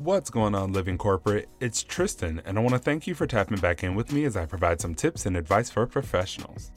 What's going on, Living Corporate? It's Tristan, and I want to thank you for tapping back in with me as I provide some tips and advice for professionals.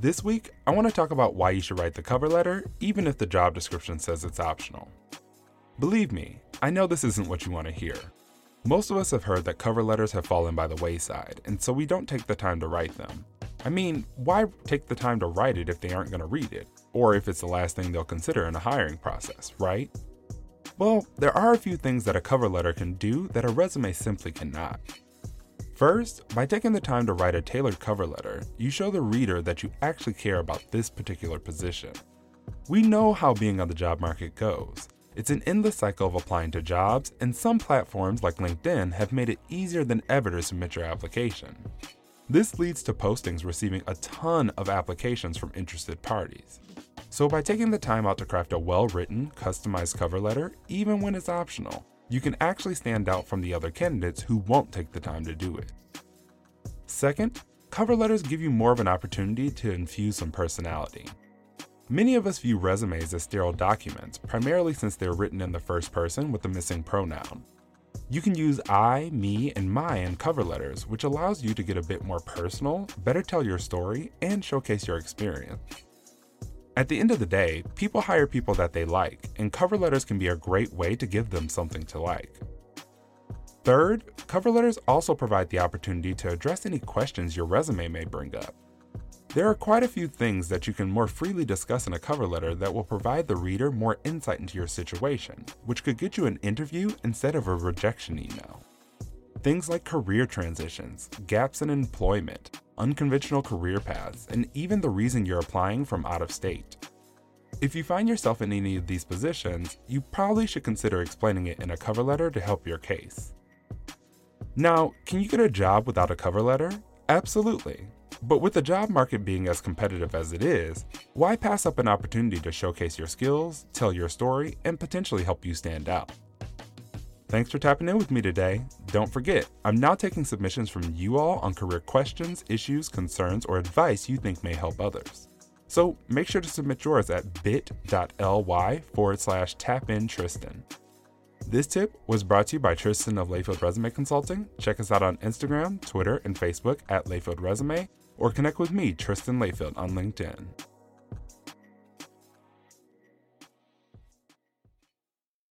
This week, I want to talk about why you should write the cover letter, even if the job description says it's optional. Believe me, I know this isn't what you want to hear. Most of us have heard that cover letters have fallen by the wayside, and so we don't take the time to write them. I mean, why take the time to write it if they aren't going to read it, or if it's the last thing they'll consider in a hiring process, right? Well, there are a few things that a cover letter can do that a resume simply cannot. First, by taking the time to write a tailored cover letter, you show the reader that you actually care about this particular position. We know how being on the job market goes. It's an endless cycle of applying to jobs, and some platforms like LinkedIn have made it easier than ever to submit your application. This leads to postings receiving a ton of applications from interested parties. So, by taking the time out to craft a well written, customized cover letter, even when it's optional, you can actually stand out from the other candidates who won't take the time to do it. Second, cover letters give you more of an opportunity to infuse some personality. Many of us view resumes as sterile documents, primarily since they're written in the first person with a missing pronoun. You can use I, me, and my in cover letters, which allows you to get a bit more personal, better tell your story, and showcase your experience. At the end of the day, people hire people that they like, and cover letters can be a great way to give them something to like. Third, cover letters also provide the opportunity to address any questions your resume may bring up. There are quite a few things that you can more freely discuss in a cover letter that will provide the reader more insight into your situation, which could get you an interview instead of a rejection email. Things like career transitions, gaps in employment, unconventional career paths, and even the reason you're applying from out of state. If you find yourself in any of these positions, you probably should consider explaining it in a cover letter to help your case. Now, can you get a job without a cover letter? Absolutely. But with the job market being as competitive as it is, why pass up an opportunity to showcase your skills, tell your story, and potentially help you stand out? Thanks for tapping in with me today. Don't forget, I'm now taking submissions from you all on career questions, issues, concerns, or advice you think may help others. So make sure to submit yours at bit.ly forward slash tapintristan. This tip was brought to you by Tristan of Layfield Resume Consulting. Check us out on Instagram, Twitter, and Facebook at Layfield Resume, or connect with me, Tristan Layfield, on LinkedIn.